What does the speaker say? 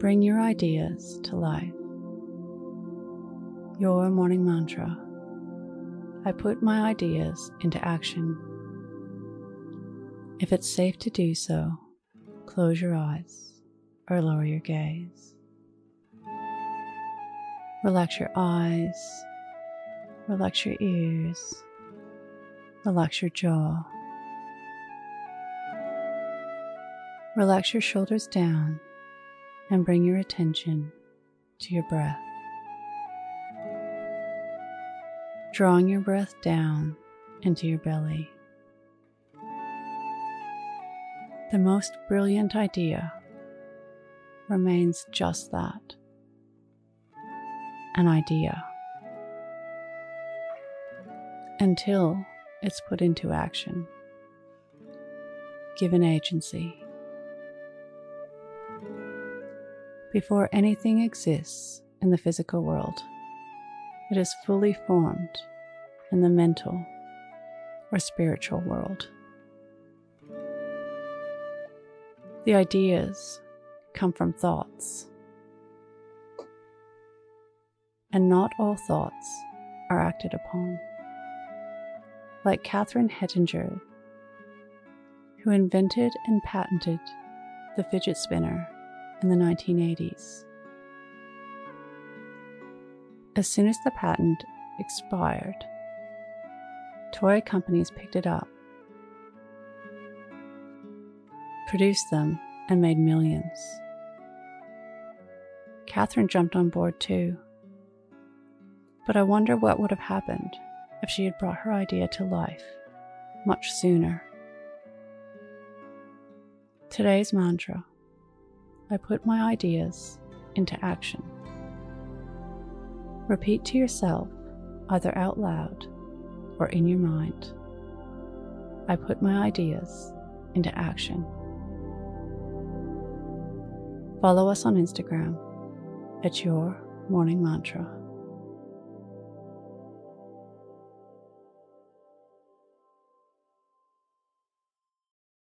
Bring your ideas to life. Your morning mantra. I put my ideas into action. If it's safe to do so, close your eyes or lower your gaze. Relax your eyes, relax your ears, relax your jaw. Relax your shoulders down and bring your attention to your breath. Drawing your breath down into your belly. The most brilliant idea remains just that an idea until it's put into action, given agency. Before anything exists in the physical world, it is fully formed in the mental or spiritual world. The ideas come from thoughts, and not all thoughts are acted upon. Like Catherine Hettinger, who invented and patented the fidget spinner in the 1980s. As soon as the patent expired, toy companies picked it up, produced them, and made millions. Catherine jumped on board too. But I wonder what would have happened if she had brought her idea to life much sooner. Today's mantra I put my ideas into action. Repeat to yourself, either out loud or in your mind I put my ideas into action. Follow us on Instagram at Your Morning Mantra.